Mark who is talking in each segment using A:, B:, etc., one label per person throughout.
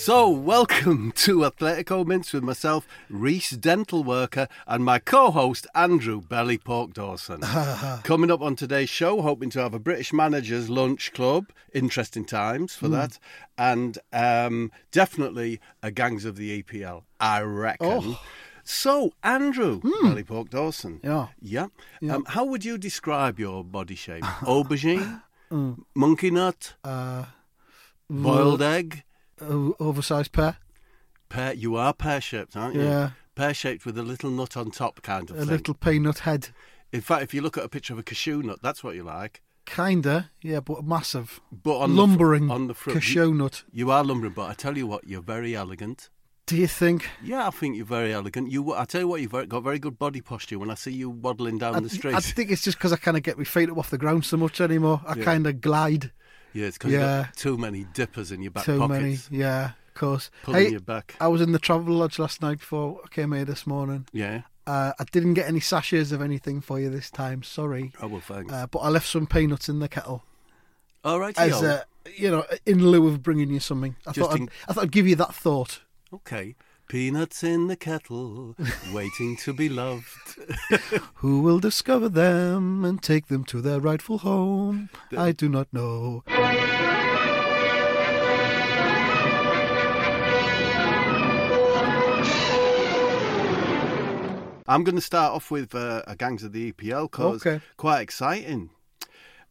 A: So, welcome to Athletico Mince with myself, Reese Dental Worker, and my co host, Andrew Belly Pork Dawson. Coming up on today's show, hoping to have a British Managers Lunch Club, interesting times for that, and um, definitely a Gangs of the EPL, I reckon. So, Andrew Belly Pork Dawson.
B: Yeah.
A: Yeah. Um, how would you describe your body shape? Aubergine? Monkey nut?
B: Uh,
A: Boiled egg?
B: Oversized pear.
A: Pear, you are pear shaped, aren't you?
B: Yeah.
A: Pear shaped with a little nut on top, kind of
B: A
A: thing.
B: little peanut head.
A: In fact, if you look at a picture of a cashew nut, that's what you like.
B: Kinda, yeah, but massive.
A: But on the fr-
B: Lumbering
A: on the front, you-
B: cashew nut.
A: You are lumbering, but I tell you what, you're very elegant.
B: Do you think?
A: Yeah, I think you're very elegant. You, I tell you what, you've got very good body posture. When I see you waddling down
B: I,
A: the street,
B: I think it's just because I kind of get my feet up off the ground so much anymore. I
A: Yeah.
B: kind of glide
A: yeah, it's because you've
B: Yeah.
A: got too many dippers in your back
B: too
A: pockets,
B: many. Yeah, of course.
A: pulling
B: Hey,
A: your back.
B: I was in the travel lodge last night before I came here this morning.
A: Yeah.
B: Uh, I didn't get any sachets of anything for you this time. Sorry,
A: Oh well, thanks.
B: uh, but I left some peanuts in the kettle
A: All right,
B: as uh, you know, in lieu of bringing you something. I
A: Just
B: thought
A: in-
B: I'd, I thought I'd give you that thought.
A: okay. Peanuts in the kettle, waiting to be loved.
B: Who will discover them and take them to their rightful home? I do not know.
A: I'm going to start off with uh, a Gangs of the EPL because
B: Okay.
A: quite exciting.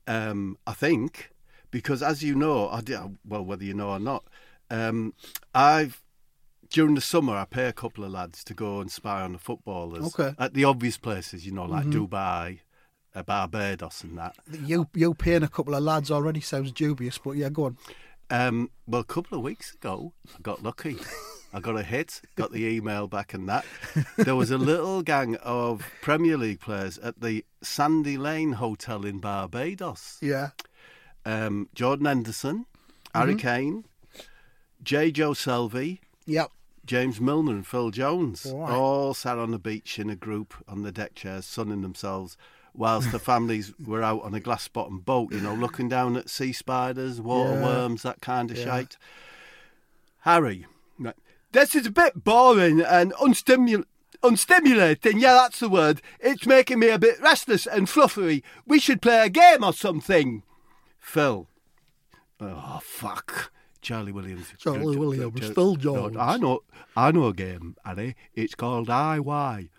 A: Um, I think because as you know, I did, well whether you know or not, um, I've during the summer I pay a couple of lads to go and spy on the footballers
B: Okay.
A: at the obvious places, you know, like Dubai, uh, Barbados, and that.
B: You you paying a couple of lads already sounds dubious, but yeah, go on.
A: Um, well, a couple of weeks ago, I got lucky. I got a hit, got the email back and that. There was a little gang of Premier League players at the Sandy Lane Hotel in Barbados.
B: Yeah,
A: Um, Jordan Henderson, Harry Kane, Jonjo Shelvey,
B: yep.
A: James Milner, and Phil Jones
B: Right.
A: all sat on the beach in a group on the deck chairs, sunning themselves, whilst the families were out on a glass bottom boat, you know, looking down at sea spiders, water
B: Yeah.
A: worms, that kind of
B: Yeah.
A: shite. Harry, this is a bit boring and unstimul- unstimulating. Yeah, that's the word. It's making me a bit restless and fluffery. We should play a game or something. Phil. Oh fuck. Charlie Williams.
B: Charlie Williams,
A: J-
B: Phil
A: no,
B: Jones.
A: I know I know a game, Harry. It's called IY.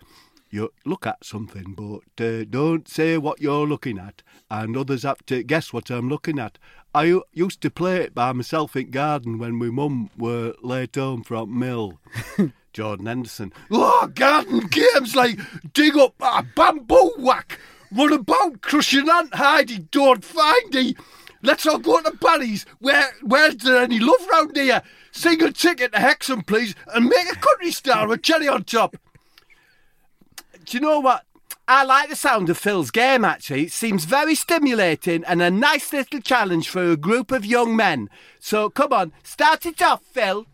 A: You look at something, but uh, don't say what you're looking at, and others have to guess what I'm looking at. I used to play it by myself in garden when my mum were late home from mill. Jordan Henderson. Oh, garden games like dig up a bamboo whack, run about, crush an ant, hidey, don't findy. Let's all go to Barry's. Where, where's there any love round here? Sing a ticket to Hexham, please, and make a country star with cherry on top. Do you know what? I like the sound of Phil's game actually. It seems very stimulating and a nice little challenge for a group of young men. So come on, start it off, Phil.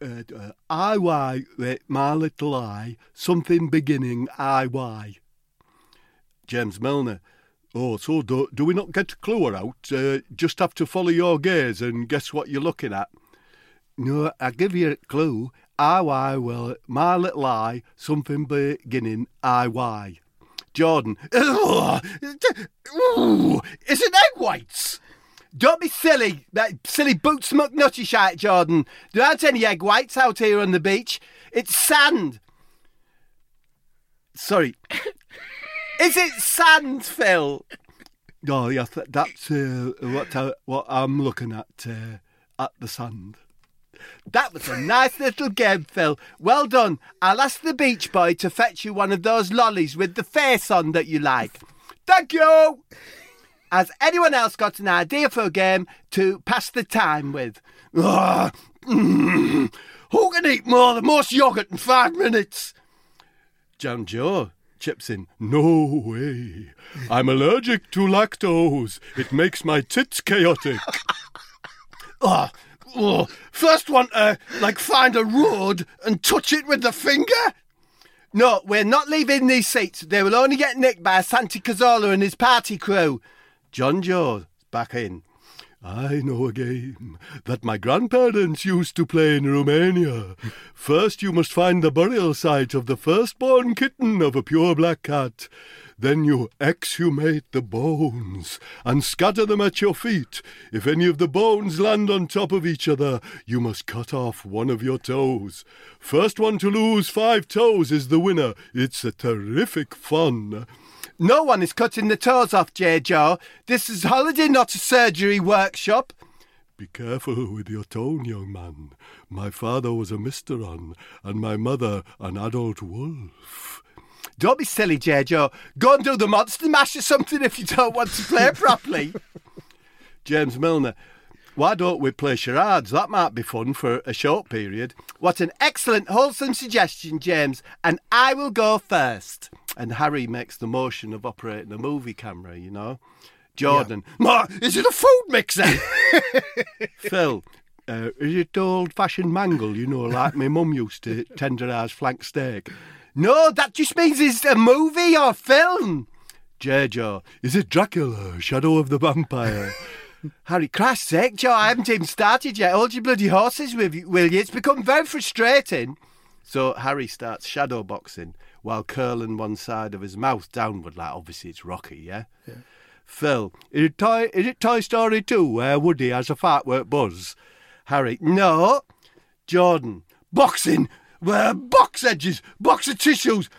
A: Uh, uh, IY with my little eye, something beginning IY. James Milner. Oh, so do, do we not get a clue out? Uh, just have to follow your gaze and guess what you're looking at. No, I give you a clue. I IY, well, my little eye, something beginning I IY. Jordan. Is it egg whites? Don't be silly, that silly boots nutty shite, Jordan. There aren't any egg whites out here on the beach. It's sand. Sorry. Is it sand, Phil? Oh, yeah, that's uh, what, I, what I'm looking at uh, at the sand. That was a nice little game, Phil. Well done. I'll ask the beach boy to fetch you one of those lollies with the face on that you like. Thank you. Has anyone else got an idea for a game to pass the time with? Mm, who can eat more than most yogurt in five minutes? Jonjo chips in. No way. I'm allergic to lactose. It makes my tits chaotic. oh, oh, first one to, like, find a road and touch it with the finger? No, we're not leaving these seats. They will only get nicked by Santi Cazorla and his party crew. Jonjo back in. I know a game that my grandparents used to play in Romania. First, you must find the burial site of the firstborn kitten of a pure black cat. Then you exhumate the bones and scatter them at your feet. If any of the bones land on top of each other, you must cut off one of your toes. First one to lose five toes is the winner. It's a terrific fun. No one is cutting the toes off, Jonjo. This is holiday, not a surgery workshop. Be careful with your tone, young man. My father was a Misteron, and my mother an adult wolf. Don't be silly, Jonjo. Go and do the monster mash or something if you don't want to play properly. James Milner. Why don't we play charades? That might be fun for a short period. What an excellent, wholesome suggestion, James. And I will go first. And Harry makes the motion of operating a movie camera, you know. Jordan, Ma, is it a food mixer? Phil, uh, is it old fashioned mangle, you know, like my mum used to tenderise flank steak? No, that just means it's a movie or film. Jojo, is it Dracula, Shadow of the Vampire? Harry, Christ's sake, Joe, I haven't even started yet. Hold your bloody horses with you, will you? It's become very frustrating. So Harry starts shadow boxing while curling one side of his mouth downward, like obviously it's Rocky, yeah? yeah. Phil, is it, Toy, is it Toy Story 2 where Woody has a fart work buzz? Harry, no. Jordan, boxing, where box edges, box of tissues.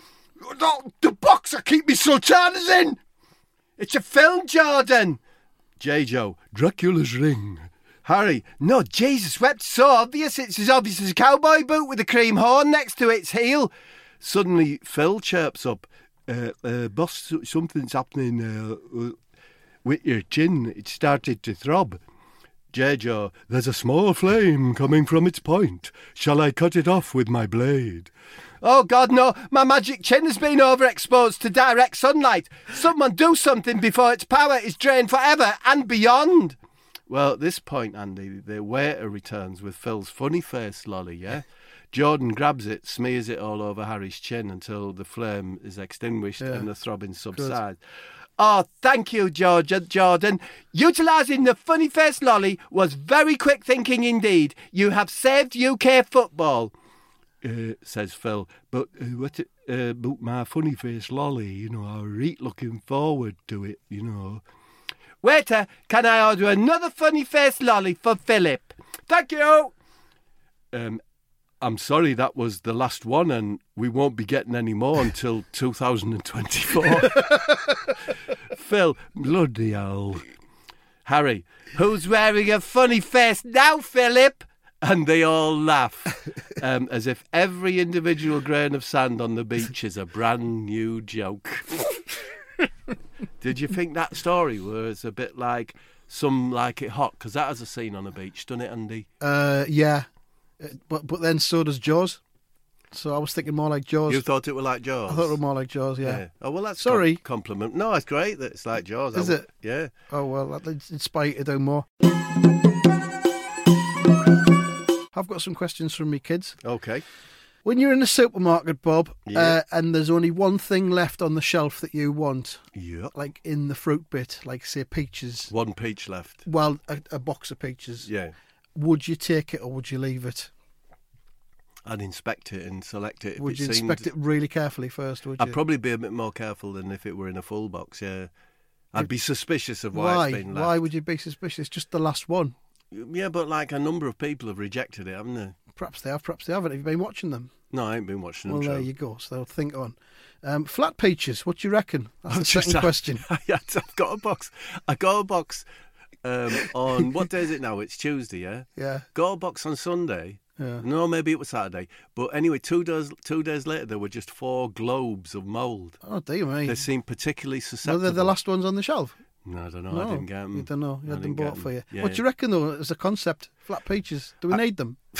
A: The boxer keep me sultanas in. It's a film, Jordan. Jonjo, Dracula's ring. Harry, no, Jesus wept so obvious. It's as obvious as a cowboy boot with a cream horn next to its heel. Suddenly, Phil chirps up, uh, uh, boss, something's happening uh, with your chin. It started to throb. Joe, there's a small flame coming from its point. Shall I cut it off with my blade? Oh, God, no. My magic chin has been overexposed to direct sunlight. Someone do something before its power is drained forever and beyond. Well, at this point, Andy, the waiter returns with Phil's funny face lolly, yeah? Jordan grabs it, smears it all over Harry's chin until the flame is extinguished
B: Yeah.
A: and the throbbing subsides. Oh, thank you, George Jordan. Utilising the funny face lolly was very quick thinking indeed. You have saved UK football. Uh, says Phil, but uh, what uh, about my funny face lolly, you know, I'm really looking forward to it, you know. Waiter, can I order another funny face lolly for Philip? Thank you. Um, I'm sorry, that was the last one, and we won't be getting any more until 2024. Phil, bloody hell. Harry, who's wearing a funny face now, Philip? And they all laugh, um, as if every individual grain of sand on the beach is a brand new joke. Did you think that story was a bit like some like it hot? Because that has a scene on a beach, doesn't it, Andy?
B: Uh, yeah, Uh, but but then so does Jaws. So I was thinking more like Jaws.
A: You thought it were like Jaws?
B: I thought it was more like Jaws. Yeah.
A: Oh well, that's
B: Sorry.
A: com- compliment. No, it's great that it's like Jaws.
B: Is it?
A: Yeah.
B: Oh well, that ins- inspired you to do more. I've got some questions from me kids.
A: Okay.
B: When you're in the supermarket, Bob,
A: Yeah.
B: uh, and there's only one thing left on the shelf that you want,
A: Yeah.
B: like in the fruit bit, like say peaches,
A: One peach left.
B: well, a, a box of peaches,
A: Yeah.
B: would you take it or would you leave it?
A: I'd inspect it and select it. If
B: would
A: it
B: you
A: seemed-
B: inspect it really carefully first? Would you?
A: I'd probably be a bit more careful than if it were in a full box. Yeah. I'd be suspicious of why,
B: Why?
A: it's been left.
B: Why would you be suspicious? Just the last one.
A: Yeah, but like a number of people have rejected it, haven't they?
B: Perhaps they have. Perhaps they haven't. Have you been watching them?
A: No, I ain't been watching them.
B: Well, there you go. So they'll think on. Um, flat peaches. What do you reckon? That's the
A: I've just-
B: second question.
A: I've got a box. I got a box um, on what day is it now? It's Tuesday, yeah.
B: Yeah.
A: Got a box on Sunday.
B: Yeah.
A: No, maybe it was Saturday. But anyway, two days two days later, there were just four globes of mould.
B: Oh, dear me.
A: They seemed particularly
B: Were
A: susceptible.
B: they the last ones on the shelf?
A: No, I don't know.
B: no,
A: I didn't get them.
B: You don't know. You
A: I
B: had them bought for you.
A: Yeah,
B: what do you reckon, though, as a concept? Flat peaches. Do we need them?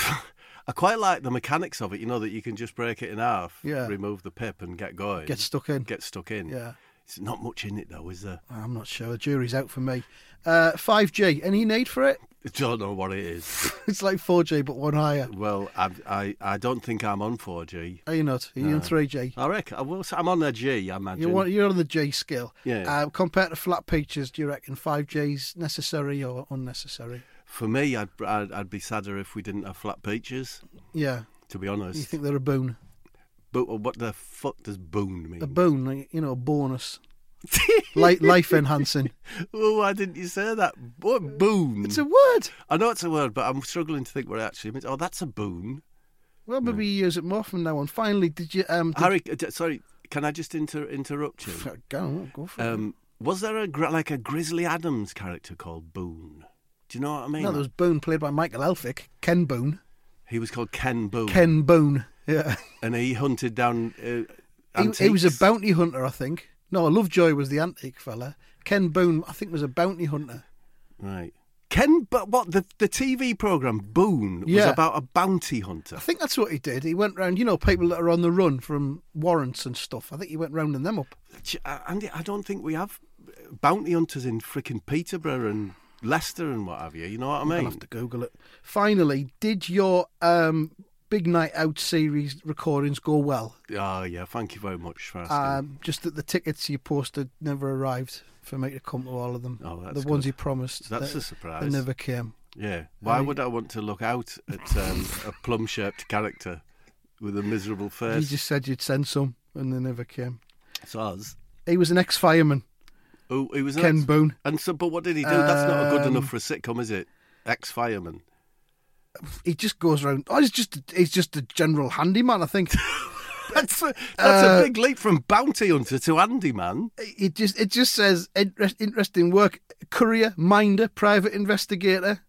A: I quite like the mechanics of it. You know that you can just break it in half,
B: Yeah.
A: remove the pip, and get going.
B: Get stuck in.
A: Get stuck in.
B: Yeah.
A: It's not much in it though, is there?
B: I'm not sure. The jury's out for me. Uh, 5G. Any need for it?
A: I don't know what it is.
B: It's like 4G, but one higher.
A: well, I, I I don't think I'm on 4G.
B: Are you not? Are you on 3G?
A: I reckon I will. I'm on a G. I imagine.
B: You want, you're on the G scale.
A: Yeah.
B: Uh, compared to flat peaches, do you reckon 5G's necessary or unnecessary?
A: For me, I'd, I'd I'd be sadder if we didn't have flat peaches.
B: Yeah.
A: To be honest.
B: You think they're a boon?
A: But what the fuck does boon mean?
B: A boon, like, you know, a bonus. Life, life enhancing.
A: well, why didn't you say that? What boon?
B: It's a word.
A: I know it's a word, but I'm struggling to think what it actually means. Oh, that's a boon.
B: Well, maybe you use it more from now on. Finally, did you? Um, did
A: Harry, uh, sorry, can I just inter- interrupt you?
B: Go, go for it.
A: Um, was there a like a Grizzly Adams character called Boone? Do you know what I mean?
B: No, there was Boone played by Michael Elphick. Ken Boone.
A: He was called Ken Boone.
B: Ken Boone. Yeah.
A: and he hunted down. Uh,
B: He, he was a bounty hunter, I think. No, Lovejoy was the antique fella. Ken Boone, I think, was a bounty hunter.
A: right. Ken, but what the the TV program Boone was
B: Yeah.
A: about a bounty hunter.
B: I think that's what he did. He went round, you know, people that are on the run from warrants and stuff. I think he went rounding them up.
A: Uh, Andy, I don't think we have bounty hunters in freaking Peterborough and Leicester and what have you. You know what I mean?
B: I'll have to Google it. Finally, did your um, Big Night Out series recordings go well?
A: Oh yeah, thank you very much for asking.
B: Um, just that the tickets you posted never arrived for me to come to all of them.
A: Oh, that's
B: the
A: that's
B: ones you promised.
A: That's a surprise.
B: They never came.
A: Yeah. Why would I want to look out at um, a plum-shaped character with a miserable face?
B: You just said you'd send some, and they never came.
A: It's us.
B: He was an ex-fireman,
A: Oh, he was an
B: Ken
A: ex-
B: Boone.
A: And so, but what did he do? That's not good
B: Um,
A: enough for a sitcom, is it? Ex-fireman.
B: He just goes around. Oh, he's just he's just a general handyman. I think.
A: That's a, that's
B: Uh,
A: a big leap from bounty hunter to Andy man.
B: it just it just says interest, interesting work, courier, minder, private investigator.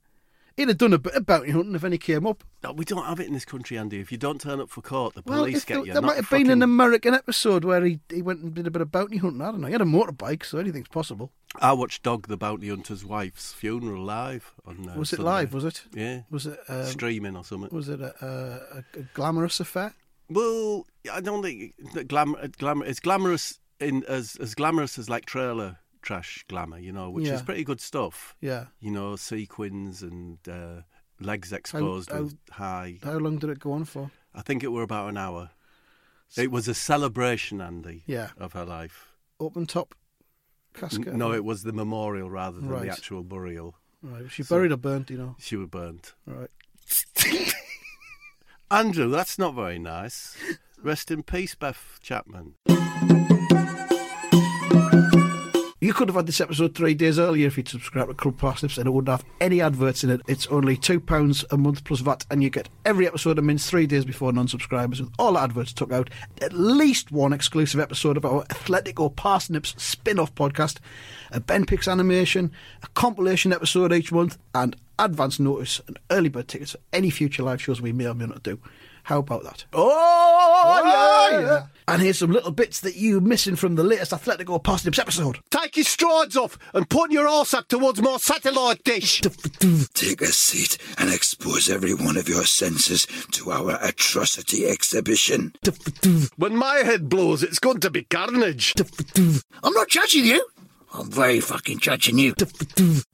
B: He'd have done a bit of bounty hunting if any came up.
A: No, we don't have it in this country, Andy. If you don't turn up for court, the
B: Well,
A: police get you.
B: there might have been an American episode where he, he went and did a bit of bounty hunting. I don't know. He had a motorbike, so anything's possible.
A: I watched Dog the Bounty Hunter's wife's funeral live on. Uh,
B: was it
A: Sunday.
B: live? Was it?
A: Yeah.
B: Was it? Um,
A: Streaming or something.
B: was it a, a, a, glamorous affair?
A: Well, I don't think glamour, glamour it's glamorous in as as glamorous as like trailer trash glamour, you know, which
B: Yeah.
A: is pretty good stuff.
B: Yeah.
A: You know, sequins and uh, legs exposed
B: how-
A: with high.
B: How long did it go on for?
A: I think it were about an hour. It was a celebration, Andy.
B: Yeah.
A: Of her life.
B: Open top
A: N-
B: casket.
A: No, it was the memorial rather than
B: Right.
A: the actual burial.
B: Right. Was she
A: So-
B: buried or burnt? You know.
A: She was burnt.
B: Right.
A: Andrew, that's not very nice. Rest in peace, Beth Chapman.
B: You could have had this episode three days earlier if you'd subscribed to Club Parsnips and it wouldn't have any adverts in it. It's only £2 a month plus VAT and you get every episode of Mince three days before non-subscribers with all adverts took out. At least one exclusive episode of our Athletico Parsnips spin-off podcast, a Ben Picks animation, a compilation episode each month and advance notice and early bird tickets for any future live shows we may or may not do. How about that?
A: Oh, oh
B: yeah. And here's some little bits that you're missing from the latest Athletico Parsnips episode.
A: Take your strides off and put your arse up towards my satellite dish.
C: Take a seat and expose every one of your senses to our atrocity exhibition.
A: When my head blows, it's going to be carnage.
C: I'm not judging you. I'm very fucking judging you.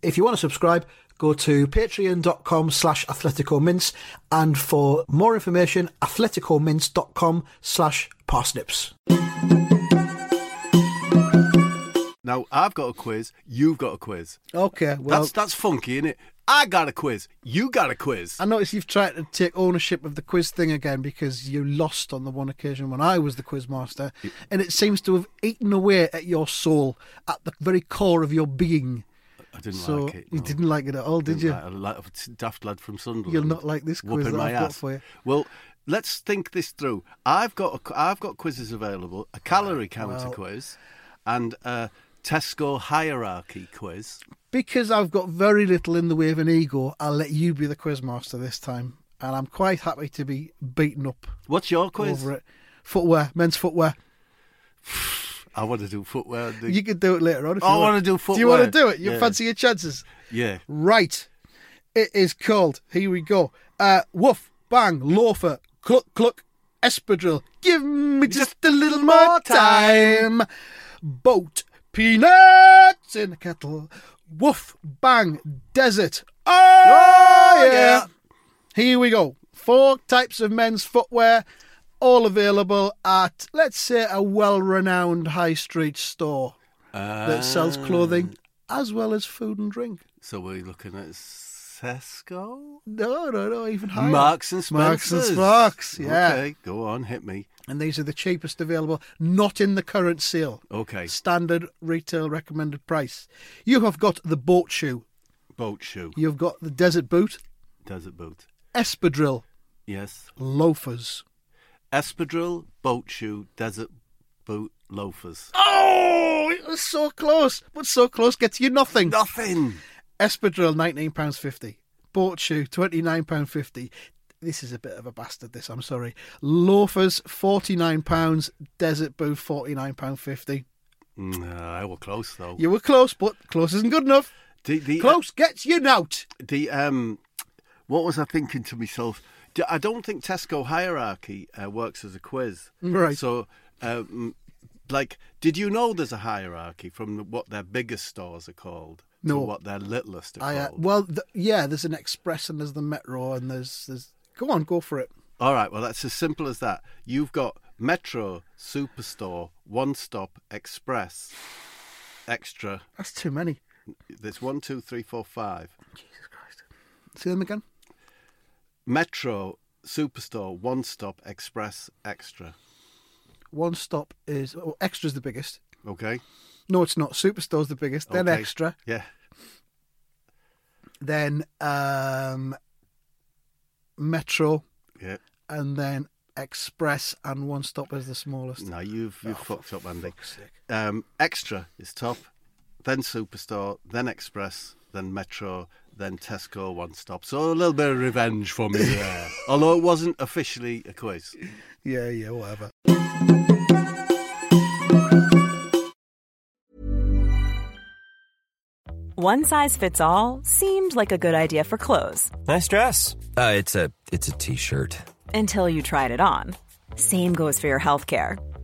B: If you want to subscribe, go to patreon.com slash athleticomince and for more information, athleticomince.com slash parsnips.
A: Now, I've got a quiz. You've got a quiz.
B: Okay, well,
A: that's that's funky, isn't it? I got a quiz. You got a quiz.
B: I notice you've tried to take ownership of the quiz thing again because you lost on the one occasion when I was the quiz master, and it seems to have eaten away at your soul, at the very core of your being.
A: I didn't
B: so
A: like it.
B: you didn't like it at all, did you?
A: Like. A daft lad from Sunderland.
B: You'll not like this quiz that
A: my
B: I've got for you.
A: Well, let's think this through. I've got a, I've got quizzes available: a calorie counter
B: well-
A: quiz and a Tesco hierarchy quiz.
B: Because I've got very little in the way of an ego, I'll let you be the quizmaster this time. And I'm quite happy to be beaten up
A: What's your quiz?
B: over it. Footwear, men's footwear.
A: I want to do footwear. The-
B: You can do it later on. If
A: I
B: you
A: wanna do footwear.
B: Do you want to do it? You
A: Yeah.
B: fancy your chances?
A: yeah.
B: Right. It is called, here we go, uh, Woof, Bang, Loafer, Cluck, Cluck, Espadrille. Give me just a little more time. Boat, Peanuts in a kettle. Woof, Bang, Desert. Oh, yeah. Here we go. Four types of men's footwear, all available at, let's say, a well renowned high street store that sells ah. clothing as well as food and drink.
A: So we're looking at Tesco,
B: No, no, no, even higher.
A: Marks and Spencer's.
B: Marks and. Sparks, yeah.
A: Okay, go on, hit me.
B: And these are the cheapest available, not in the current sale.
A: Okay,
B: Standard retail recommended price. You have got the boat shoe.
A: boat shoe,
B: You've got the desert boot,
A: desert boot.
B: espadrille,
A: Yes,
B: loafers.
A: Espadrille, boat shoe, desert boot, loafers.
B: Oh, it was so close, but so close gets you nothing.
A: Nothing.
B: Espadrille, £19.50. Boat shoe, £29.50. This is a bit of a bastard, this, I'm sorry. Loafers, £49. Desert boot, £49.50.
A: Mm, I were close though.
B: You were close, but close isn't good enough.
A: The, the,
B: Close gets you out.
A: the um, what was I thinking to myself? I don't think Tesco hierarchy uh, works as a quiz.
B: Right.
A: So, um, like, did you know there's a hierarchy from what their biggest stores are called
B: No.
A: to what their littlest are
B: I, uh,
A: called?
B: well, th- yeah, there's an express and there's the metro and there's there's. Go on, go for it.
A: All right. Well, that's as simple as that. You've got Metro, Superstore, One Stop, Express, Extra.
B: That's too many.
A: There's one, two, three, four, five. Jesus Christ.
B: See them again.
A: Metro, Superstore, One Stop, Express, Extra.
B: One stop is oh, extra's the biggest.
A: Okay.
B: No, it's not. Superstore's the biggest. Then
A: Okay.
B: extra.
A: Yeah.
B: Then um, metro,
A: Yeah.
B: and then express, and one stop is the smallest.
A: No, you've you've
B: Oh,
A: fucked up, Andy.
B: fuck's sake.
A: Um, Extra is top, then Superstore, then Express, then Metro, then Tesco One Stop. So a little bit of revenge for me there. Although it wasn't officially a quiz.
B: Yeah, yeah, whatever.
D: One size fits all seemed like a good idea for clothes
E: Nice dress. Uh, it's a it's a t-shirt.
D: until you tried it on. Same goes for your healthcare.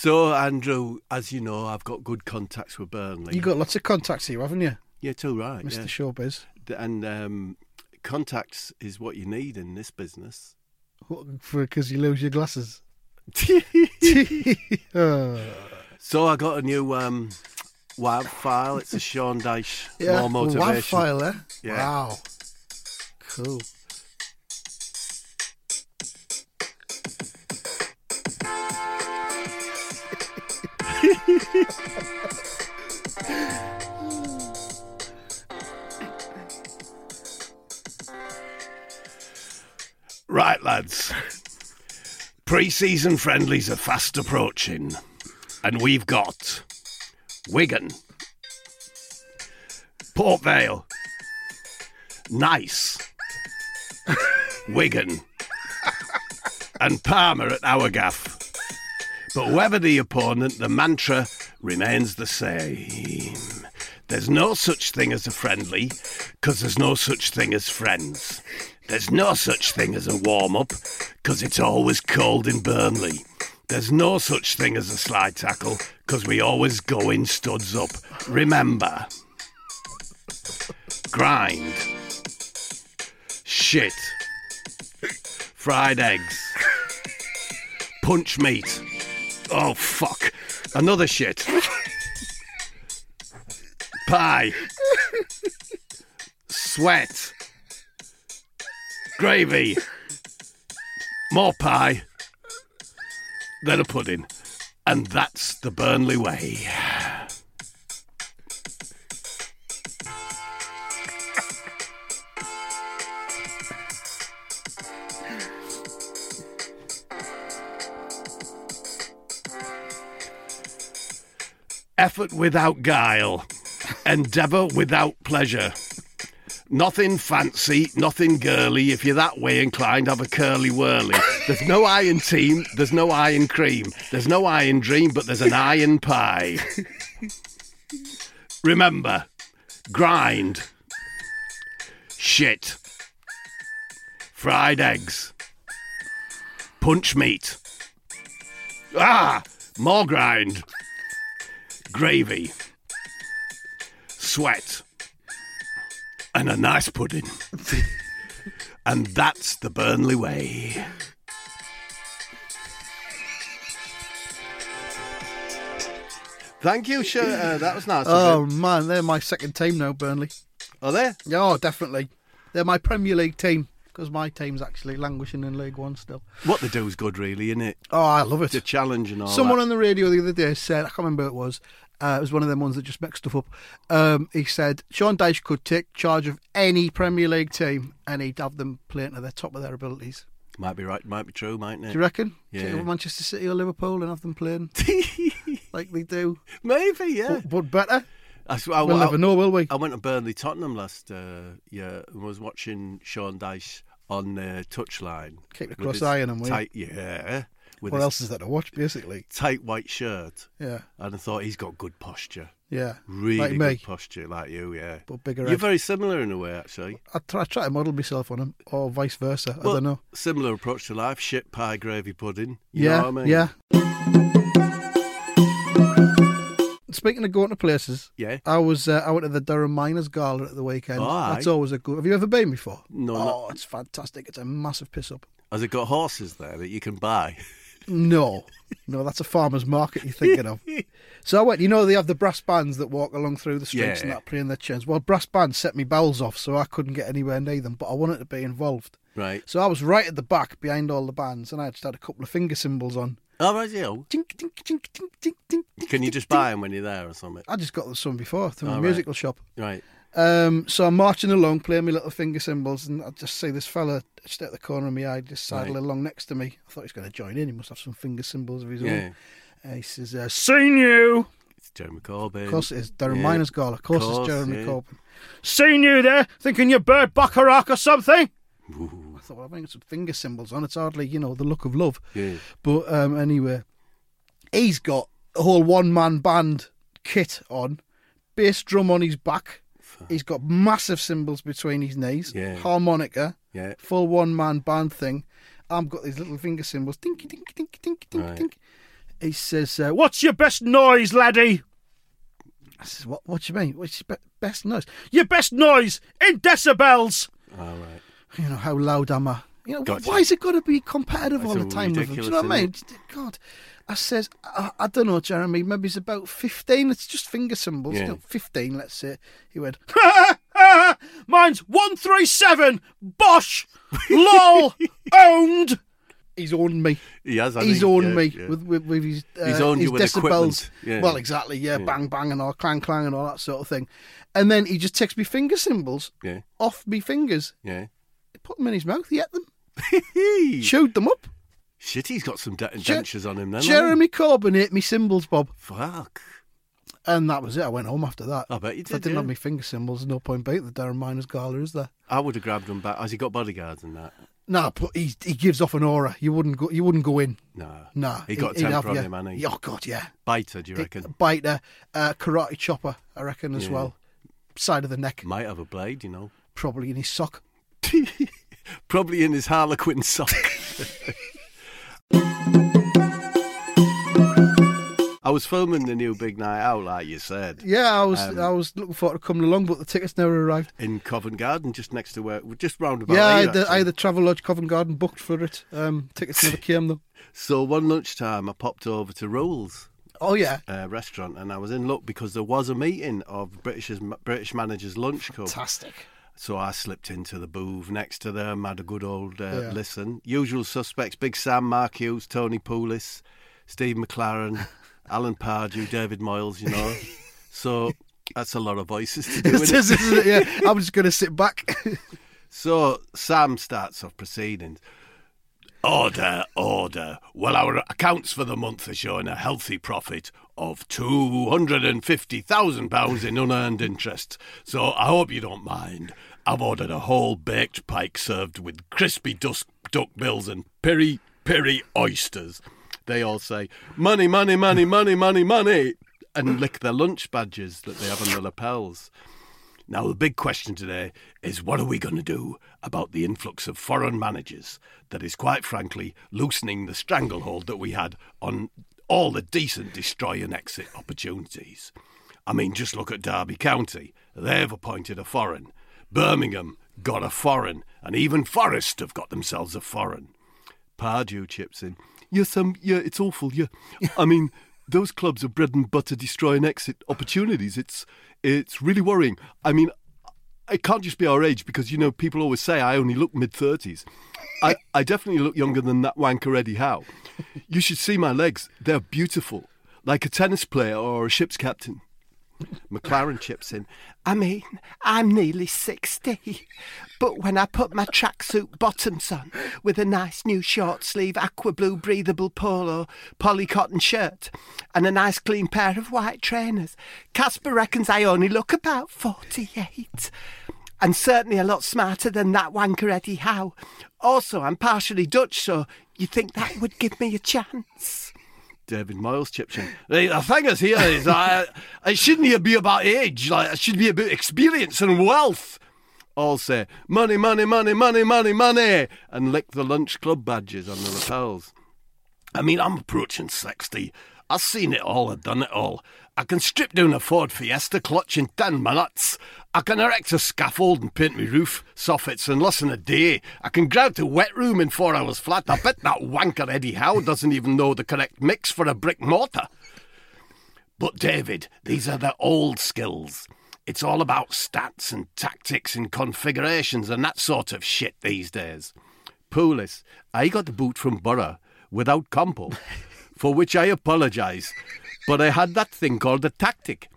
A: So Andrew, as you know, I've got good contacts with Burnley.
B: You've got lots of contacts here, haven't you,
A: yeah, too right.
B: Mr.
A: yeah.
B: Showbiz?
A: And um, contacts is what you need in this business. What?
B: Because you lose your glasses. Oh.
A: So I got a new um, WAV file. It's a Sean Dyche
B: Yeah,
A: more
B: WAV file there.
A: Yeah.
B: Wow. Cool.
A: Right, lads. Pre season friendlies are fast approaching, and we've got Wigan, Port Vale, Nice, Wigan, and Parma at our gaff. But whoever the opponent, the mantra remains the same. There's no such thing as a friendly, because there's no such thing as friends. There's no such thing as a warm up, because it's always cold in Burnley. There's no such thing as a slide tackle, because we always go in studs up. Remember, grind, shit, fried eggs, punch meat. Oh, fuck. Another shit. Pie. Sweat. Gravy. More pie. Then a pudding. And that's the Burnley way. Effort without guile. Endeavour without pleasure. Nothing fancy, nothing girly. If you're that way inclined, have a curly whirly. There's no iron team, there's no iron cream. There's no iron dream, but there's an iron pie. Remember, grind, shit, fried eggs, punch meat. Ah, more grind, gravy, sweat, and a nice pudding. and that's the Burnley way. Thank you, sure. Uh, that was nice.
B: Oh man, they're my second team now, Burnley.
A: Are they?
B: Yeah, oh, definitely. They're my Premier League team because my team's actually languishing in League One still.
A: What they do is good, really, isn't it?
B: Oh, I love it.
A: The challenge and all
B: Someone
A: that.
B: on the radio the other day said, I can't remember who it was. Uh, it was one of them ones that just mixed stuff up. Um, he said Sean Dyche could take charge of any Premier League team and he'd have them playing to the top of their abilities.
A: Might be right, might be true, mightn't it?
B: Do you reckon?
A: Yeah.
B: Take Manchester City or Liverpool and have them playing like they do,
A: Maybe, yeah.
B: but, but better.
A: I, I,
B: We'll
A: I-
B: never know, will we?
A: I went to Burnley Tottenham last uh, year and was watching Sean Dyche on the touchline.
B: Keep close
A: his
B: eye on him,
A: tight, Yeah. With
B: What else is there to watch, basically?
A: tight white shirt.
B: Yeah,
A: And I thought he's got good posture.
B: yeah.
A: Really
B: like
A: good posture, like you, yeah.
B: but bigger.
A: You're
B: head.
A: very similar in a way, actually.
B: I try, I try to model myself on him, or vice versa. I don't know.
A: Similar approach to life. Shit pie, gravy pudding. You
B: yeah,
A: know what I mean?
B: yeah. Speaking of going to places,
A: Yeah.
B: I was uh, I went to the Durham Miners Gala at the weekend.
A: Oh,
B: That's
A: aye.
B: always a good. Have you ever been before?
A: No,
B: Oh,
A: not-
B: it's fantastic. It's a massive piss up.
A: Has it got horses there that you can buy?
B: No, no, that's a farmer's market you're thinking of. So I went. You know, they have the brass bands that walk along through the streets and
A: Yeah.
B: that playing their tunes. Well, brass bands set me bowels off, so I couldn't get anywhere near them. But I wanted to be involved.
A: Right.
B: So I was right at the back behind all the bands, and I just had a couple of finger cymbals on.
A: Oh, right, yeah.
B: Tink, tink, tink, tink, tink, tink,
A: Can you just buy them when you're there or something?
B: I just got some before through
A: Oh,
B: a
A: right.
B: musical shop.
A: Right.
B: Um, so I'm marching along, playing my little finger cymbals, and I just see this fella just at the corner of my eye, just sidle
A: Right.
B: along next to me. I thought he's going to join in. He must have some finger cymbals of his
A: Yeah.
B: own. Uh, he says, uh, "Seen you."
A: It's Jeremy Corbyn.
B: Of course it is. Durham
A: Yeah.
B: Miners Gala. Of course,
A: Course,
B: it's Jeremy
A: yeah.
B: Corbyn. Seen you there, thinking you're Burt Bacharach or something. I thought, well, only got some finger symbols on. It's hardly, you know, the look of love.
A: Yeah.
B: But um, anyway, he's got a whole one man band kit on, bass drum on his back. He's got massive cymbals between his knees,
A: Yeah.
B: harmonica,
A: Yeah.
B: full one man band thing. I've got these little finger cymbals. Dinky, dinky, dinky, dinky, dinky,
A: Right.
B: dinky. He says, uh, What's your best noise, laddie? I says, What, what do you mean? What's your be- best noise? Your best noise in decibels.
A: All right.
B: You know, how loud am I? You know,
A: Gotcha.
B: why is it got to be competitive
A: That's
B: all the time with them? Do you know what I mean? God, I says, I, I don't know, Jeremy. Maybe it's about fifteen. It's just finger symbols.
A: Yeah.
B: You know, fifteen, let's say. He went, mine's one three seven. Bosh, lol, owned. He's owned me.
A: He has,
B: He's
A: he?
B: owned
A: Yeah,
B: me
A: yeah.
B: with, with, with his, uh,
A: He's owned
B: his
A: you with
B: decibels. Well, exactly, yeah, bang bang and all, clang clang and all that sort of thing. And then he just takes me finger symbols
A: Yeah.
B: off me fingers,
A: Yeah.
B: Put them in his mouth, he ate them, chewed them up.
A: Shit, he's got some de- dentures on him then. hasn't?
B: Jeremy Corbyn ate me symbols, Bob.
A: Fuck.
B: And that was it. I went home after that.
A: I bet you
B: If I
A: did,
B: didn't
A: yeah.
B: have my finger symbols, no point being at the Durham Miners Gala, is there?
A: I would have grabbed him back. Has he got bodyguards and that?
B: Nah, but he he gives off an aura. You wouldn't go. You wouldn't go in.
A: No.
B: Nah,
A: He got
B: he'd have
A: temper on
B: you-
A: him, hadn't he?
B: Oh God, yeah.
A: Biter, do you reckon?
B: Biter, uh, karate chopper, I reckon as well. Side of the neck,
A: Might have a blade, you know.
B: probably in his sock.
A: Probably in his Harlequin sock. I was filming the new Big Night Out, like you said,
B: Yeah, I was
A: Um,
B: I was looking forward to coming along, but the tickets never arrived.
A: in Covent Garden, just next to where, just round about
B: yeah, I
A: here,
B: had, the, I had the Travel Lodge Covent Garden booked for it. Um, tickets never came though.
A: So one lunchtime, I popped over to Rules
B: Oh yeah,
A: uh, restaurant, and I was in luck because there was a meeting of British British Managers Lunch Club.
B: fantastic.
A: So I slipped into the booth next to them, had a good old uh,
B: Yeah.
A: listen. Usual suspects: Big Sam, Mark Hughes, Tony Pulis, Steve McClaren, Alan Pardew, David Moyes. You know, so that's a lot of voices to do.
B: This
A: innit?
B: is- this is it, yeah, I'm just going to sit back.
A: So Sam starts off proceedings. Order, order. Well, our accounts for the month are showing a healthy profit of £250,000 in unearned interest. So I hope you don't mind. I've ordered a whole baked pike served with crispy dusk duck bills and piri piri oysters. They all say, money, money, money, money, money, money, and lick their lunch badges that they have on their lapels. Now, the big question today is what are we going to do about the influx of foreign managers that is, quite frankly, loosening the stranglehold that we had on all the decent destroy and exit opportunities? I mean, just look at Derby County. They've appointed a foreign. Birmingham got a foreign. And even Forest have got themselves a foreign. Pardew chips in. Yes, um, yeah, it's awful. Yeah, I mean, those clubs are bread and butter destroy and exit opportunities. It's it's really worrying. I mean, it can't just be our age because you know people always say I only look mid thirties. I, I definitely look younger than that wanker Eddie Howe. You should see my legs; they're beautiful, like a tennis player or a ship's captain. McClaren chips in.
F: I mean, I'm nearly 60. But when I put my tracksuit bottoms on with a nice new short sleeve aqua blue breathable polo poly cotton shirt and a nice clean pair of white trainers, Casper reckons I only look about 48. And certainly a lot smarter than that wanker Eddie Howe. Also, I'm partially Dutch, so you think that would give me a chance?
A: David Miles chips in. The thing is here is I, it shouldn't be about age. Like it should be about experience and wealth. All say money, money, money, money, money, money, and lick the lunch club badges on the lapels. I mean, I'm approaching sixty. I've seen it all. I've done it all. I can strip down a Ford Fiesta clutch in ten minutes. I can erect a scaffold and paint my roof soffits in less than a day. I can grout a wet room in four hours flat. I bet that wanker Eddie Howe doesn't even know the correct mix for a brick mortar. But David, these are the old skills. It's all about stats and tactics and configurations and that sort of shit these days. Pulis, I got the boot from Boro without compo, for which I apologise. But I had that thing called a tactic.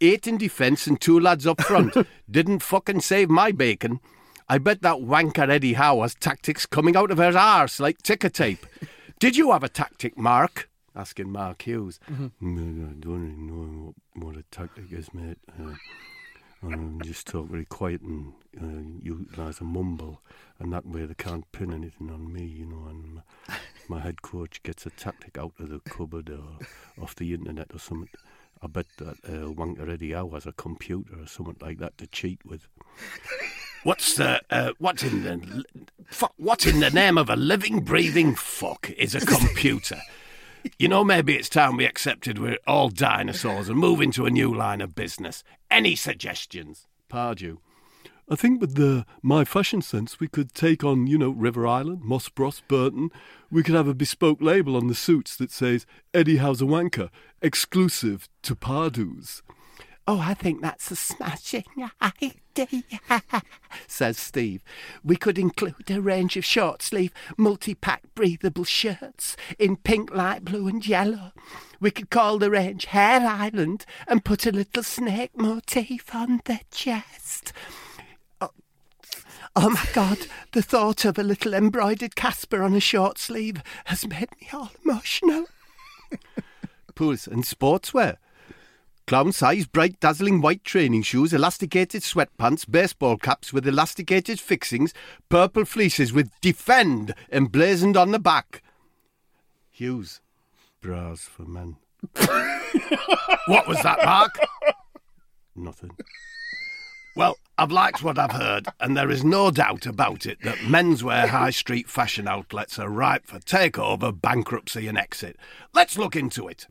A: Eight in defence and two lads up front. Didn't fucking save my bacon. I bet that wanker Eddie Howe has tactics coming out of her arse like ticker tape. Did you have a tactic, Mark? Asking Mark Hughes. "Mm, I don't really know what a tactic is, mate. Uh, um, just talk very quiet and uh, utilise a mumble, and that way they can't pin anything on me, you know. And my, head coach gets a tactic out of the cupboard or off the internet or something. I bet that uh, wanker Eddie Howe has a computer or something like that to cheat with. What's the uh, in the fuck? What in the name of a living, breathing fuck is a computer? You know, maybe it's time we accepted we're all dinosaurs and move into a new line of business. Any suggestions? Pardew. I think with the my fashion sense, we could take on, you know, River Island, Moss Bros, Burton. We could have a bespoke label on the suits that says Eddie Howe's a wanker, exclusive to Pardew's.
F: Oh, I think that's a smashing idea, says Steve. We could include a range of short sleeve, multi pack breathable shirts in pink, light blue, and yellow. We could call the range Hair Island and put a little snake motif on the chest. Oh, my God, the thought of a little embroidered Casper on a short sleeve has made me all emotional.
A: Pools and sportswear. Clown size, bright, dazzling white training shoes, elasticated sweatpants, baseball caps with elasticated fixings, purple fleeces with Defend emblazoned on the back. Hughes, bras for men. what was that, Mark? Nothing. Well, I've liked what I've heard, and there is no doubt about it that menswear high street fashion outlets are ripe for takeover, bankruptcy, and exit. Let's look into it.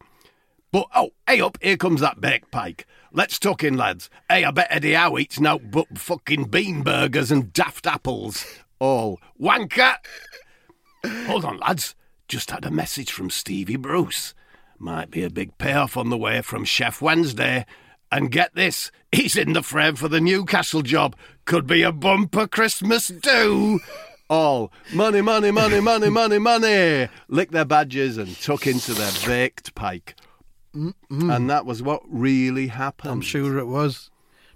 A: But oh, hey up, here comes that baked pike. Let's tuck in, lads. Hey, I bet Eddie Howe eats but fucking bean burgers and daft apples. All wanker. Hold on, lads. Just had a message from Stevie Bruce. Might be a big payoff on the way from Sheff Wednesday. And get this, he's in the frame for the Newcastle job. Could be a bumper Christmas do. All money, money, money, money, money, money. Lick their badges and tuck into their baked pike. And that was what really happened.
G: I'm sure it was.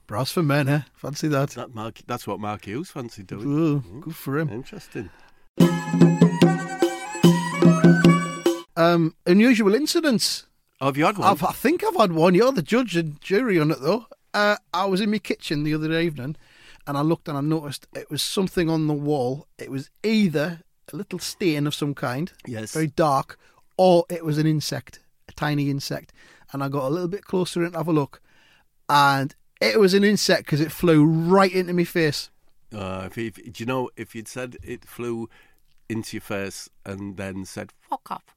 G: Brass for men, eh? Fancy that.
A: That Mark, that's what Mark Hughes fancied doing.
G: Ooh, good for him.
A: Interesting.
G: Um, unusual incidents.
A: Oh, have you had one?
G: I've, I think I've had one. You're the judge and jury on it, though. Uh, I was in my kitchen the other evening and I looked and I noticed it was something on the wall. It was either a little stain of some kind,
A: Yes.
G: very dark, or it was an insect, a tiny insect. And I got a little bit closer and have a look, and it was an insect because it flew right into my face.
A: Uh, if, if, do you know if you'd said it flew into your face and then said "fuck up,"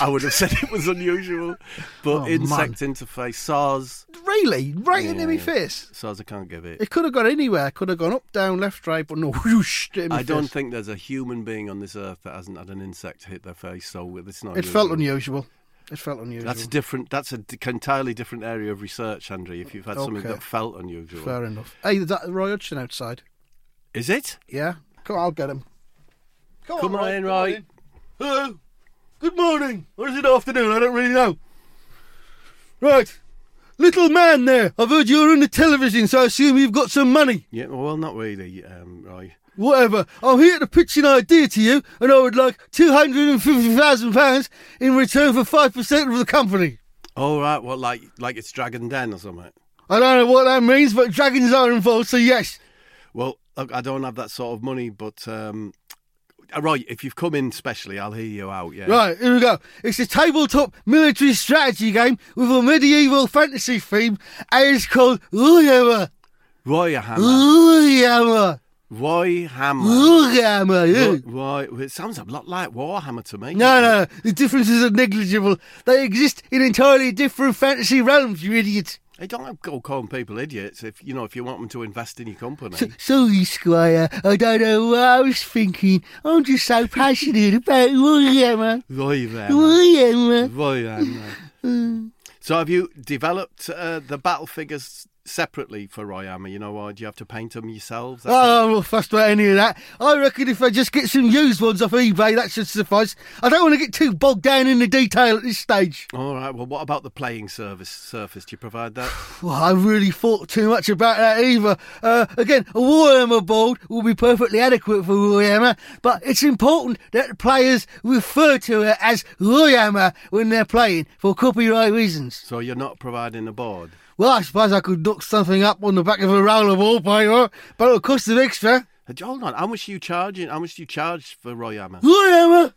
A: I would have said it was unusual. But
G: Oh,
A: insect interface SARS,
G: Really, right into my face.
A: SARS, I can't give it.
G: It could have gone anywhere. Could have gone up, down, left, right, but no, whoosh,
A: I don't
G: face.
A: think there's a human being on this earth that hasn't had an insect hit their face. So it's not.
G: It felt unusual. It felt unusual.
A: That's a different. That's a d- entirely different area of research, Andrew. If you've had something that felt unusual,
G: Fair enough. Hey, is that Roy Hodgson outside?
A: is it?
G: Yeah. Come on, I'll get him.
A: Come on in, Roy.
B: Hello. Good morning. Or is it afternoon? I don't really know. Right. Little man there. I've heard you're on the television, so I assume you've got some money.
A: Yeah. Well, not really, um, Roy.
B: Whatever. I'm here to pitch an idea to you, and I would like £250,000 in return for 5% of the company.
A: Oh right. Well, like like it's Dragon Den or something.
B: I don't know what that means, but dragons are involved, so yes.
A: Well, look, I don't have that sort of money, but um, Uh, right, if you've come in specially, I'll hear you out. Yeah.
B: Right, here we go. It's a tabletop military strategy game with a medieval fantasy theme, and it's called Warhammer. Warhammer.
A: Roy Hammer.
B: Warhammer, yeah.
A: Roy, Roy- it sounds a lot like Warhammer to me.
B: No, no, the differences are negligible. They exist in entirely different fantasy realms, you idiot.
A: Hey, don't go calling people idiots if you know if you want them to invest in your company.
B: S- Sorry, Squire. I don't know what I was thinking. I'm just so passionate about.
A: Roy.
B: Warhammer.
A: Roy Hammer. So have you developed uh, the battle figures separately for Hammer? You know, why? do you have to paint them yourselves? That's-
B: Oh, I'm not fussed about any of that. I reckon if I just get some used ones off eBay, that should suffice. I don't want to get too bogged down in the detail at this stage.
A: All right. Well, what about the playing service surface? Do you provide that?
B: Well, I really thought too much about that either. Uh, again, a Warhammer board will be perfectly adequate for Warhammer, but it's important that the players refer to it as Warhammer when they're playing for copyright reasons.
A: so you're not providing a board.
B: Well, I suppose I could duck something up on the back of a roll of wallpaper, but it'll cost an extra.
A: Hold on. How much are you charging? How much do you charge for Roy Hammer?
B: Warhammer!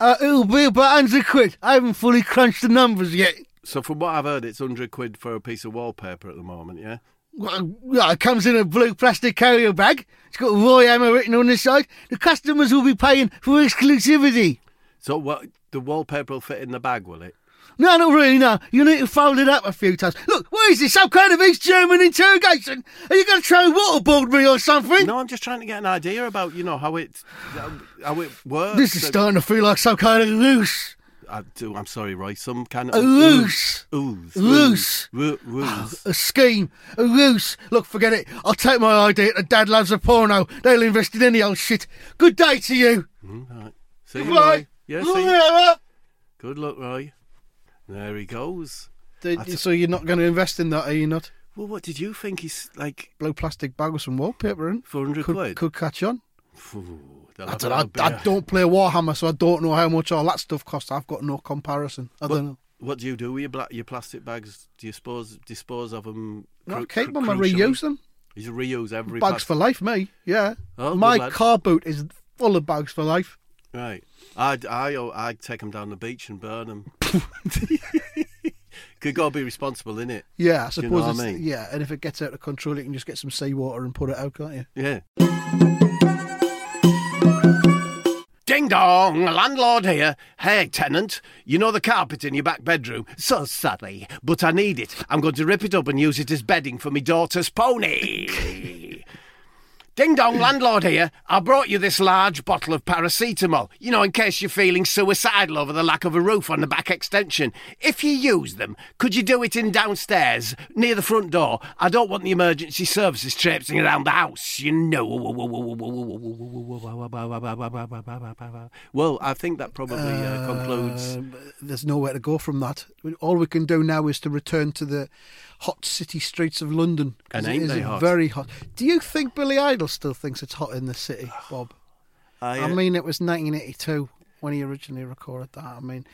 B: Uh, it'll be about 100 quid. I haven't fully crunched the numbers yet.
A: So from what I've heard, it's hundred quid for a piece of wallpaper at the moment. Yeah.
B: Well, well, it comes in a blue plastic carrier bag. It's got Roy Hammer written on the side. The customers will be paying for exclusivity.
A: So what? The wallpaper will fit in the bag, will it?
B: No, not really, no. You need to fold it up a few times. Look, what is this? Some kind of East German interrogation? Are you going to try and waterboard me or something?
A: No, I'm just trying to get an idea about you know how it how it works.
B: This is starting to feel like some kind of loose.
A: I do. I'm sorry, Roy. Some kind of
B: A ruse.
A: Ooze.
B: Ruse.
A: Ru- Ruse.
B: A scheme, a ruse. Look, forget it. I'll take my idea to Dad Loves a Porno. They'll invest in any old shit. Good day to you.
A: Mm, right. See you,
B: Goodbye.
A: Roy. Yeah. See you. Good luck, Roy. There he goes.
G: Did- so you're not going to invest in that, are you not?
A: Well, what did you think? He's like
G: Blue plastic bag with some wallpaper in.
A: 400
G: could,
A: quid?
G: Could catch on.
A: Phew, they'll
G: I
A: have
G: don't, I, I don't play Warhammer, so I don't know how much all that stuff costs. I've got no comparison. I don't know.
A: What do you do with your black, your plastic bags? Do you suppose dispose of them?
B: I keep them, I reuse them.
A: You reuse every
B: Bags
A: plas-
B: for life, me. Yeah.
A: Oh,
B: My
A: lad.
B: car boot is full of bags for life.
A: Right. I'd, I, oh, I'd take them down the beach and burn them. Could go be responsible, innit?
B: Yeah, I
A: Do you
B: suppose.
A: know what I mean?
B: Yeah, and if it gets out of control, you can just get some seawater and put it out, can't you?
A: Yeah. Ding dong, landlord here. Hey, tenant, you know the carpet in your back bedroom? So sorry, but I need it. I'm going to rip it up and use it as bedding for my daughter's pony. Ding dong, landlord here. I brought you this large bottle of paracetamol, you know, in case you're feeling suicidal over the lack of a roof on the back extension. If you use them, could you do it in downstairs, near the front door? I don't want the emergency services traipsing around the house, you know. Well, I think that probably uh, concludes.
B: Um, there's nowhere to go from that. All we can do now is to return to the hot city streets of London.
A: And ain't
B: is
A: they hot?
B: very hot. Do you think Billy Idol still thinks it's hot in the city, Bob?
A: I,
B: I
A: uh,
B: mean, it was 1982 when he originally recorded that. I mean,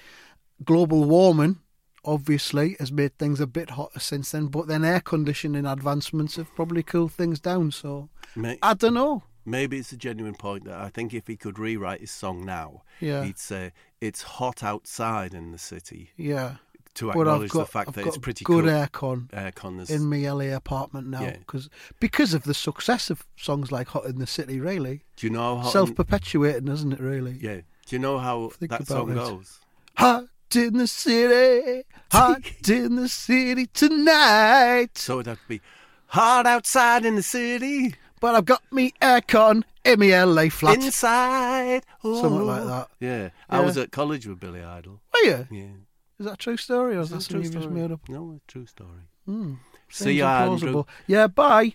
B: global warming obviously has made things a bit hotter since then, but then air conditioning advancements have probably cooled things down. So
A: may-
B: I don't know.
A: Maybe it's a genuine point that I think if he could rewrite his song now,
B: Yeah.
A: he'd say it's hot outside in the city
B: Yeah.
A: To
B: But I've
A: acknowledge
B: got,
A: the fact
B: I've
A: that
B: got
A: it's pretty
B: good
A: cool.
B: aircon
A: Aircon is
B: in my LA apartment now
A: Yeah.
B: because because of the success of songs like "Hot in the City." Really,
A: Do you know how
B: self perpetuating, isn't it? Really,
A: Yeah. Do you know how
B: Think
A: that song
B: it.
A: goes?
B: hot in the city, hot in the city tonight.
A: So it'd have to be hot outside in the city,
B: But I've got me aircon in my LA flat.
A: inside.
B: Something like
A: oh.
B: that.
A: Yeah. I
B: Yeah.
A: was at college with Billy Idol.
B: Are you?
A: Yeah.
B: Is that a true story or is that
A: true
B: something you just made up?
A: No, it's a true story.
B: Hmm.
A: See ya, Andrew.
B: Yeah, bye.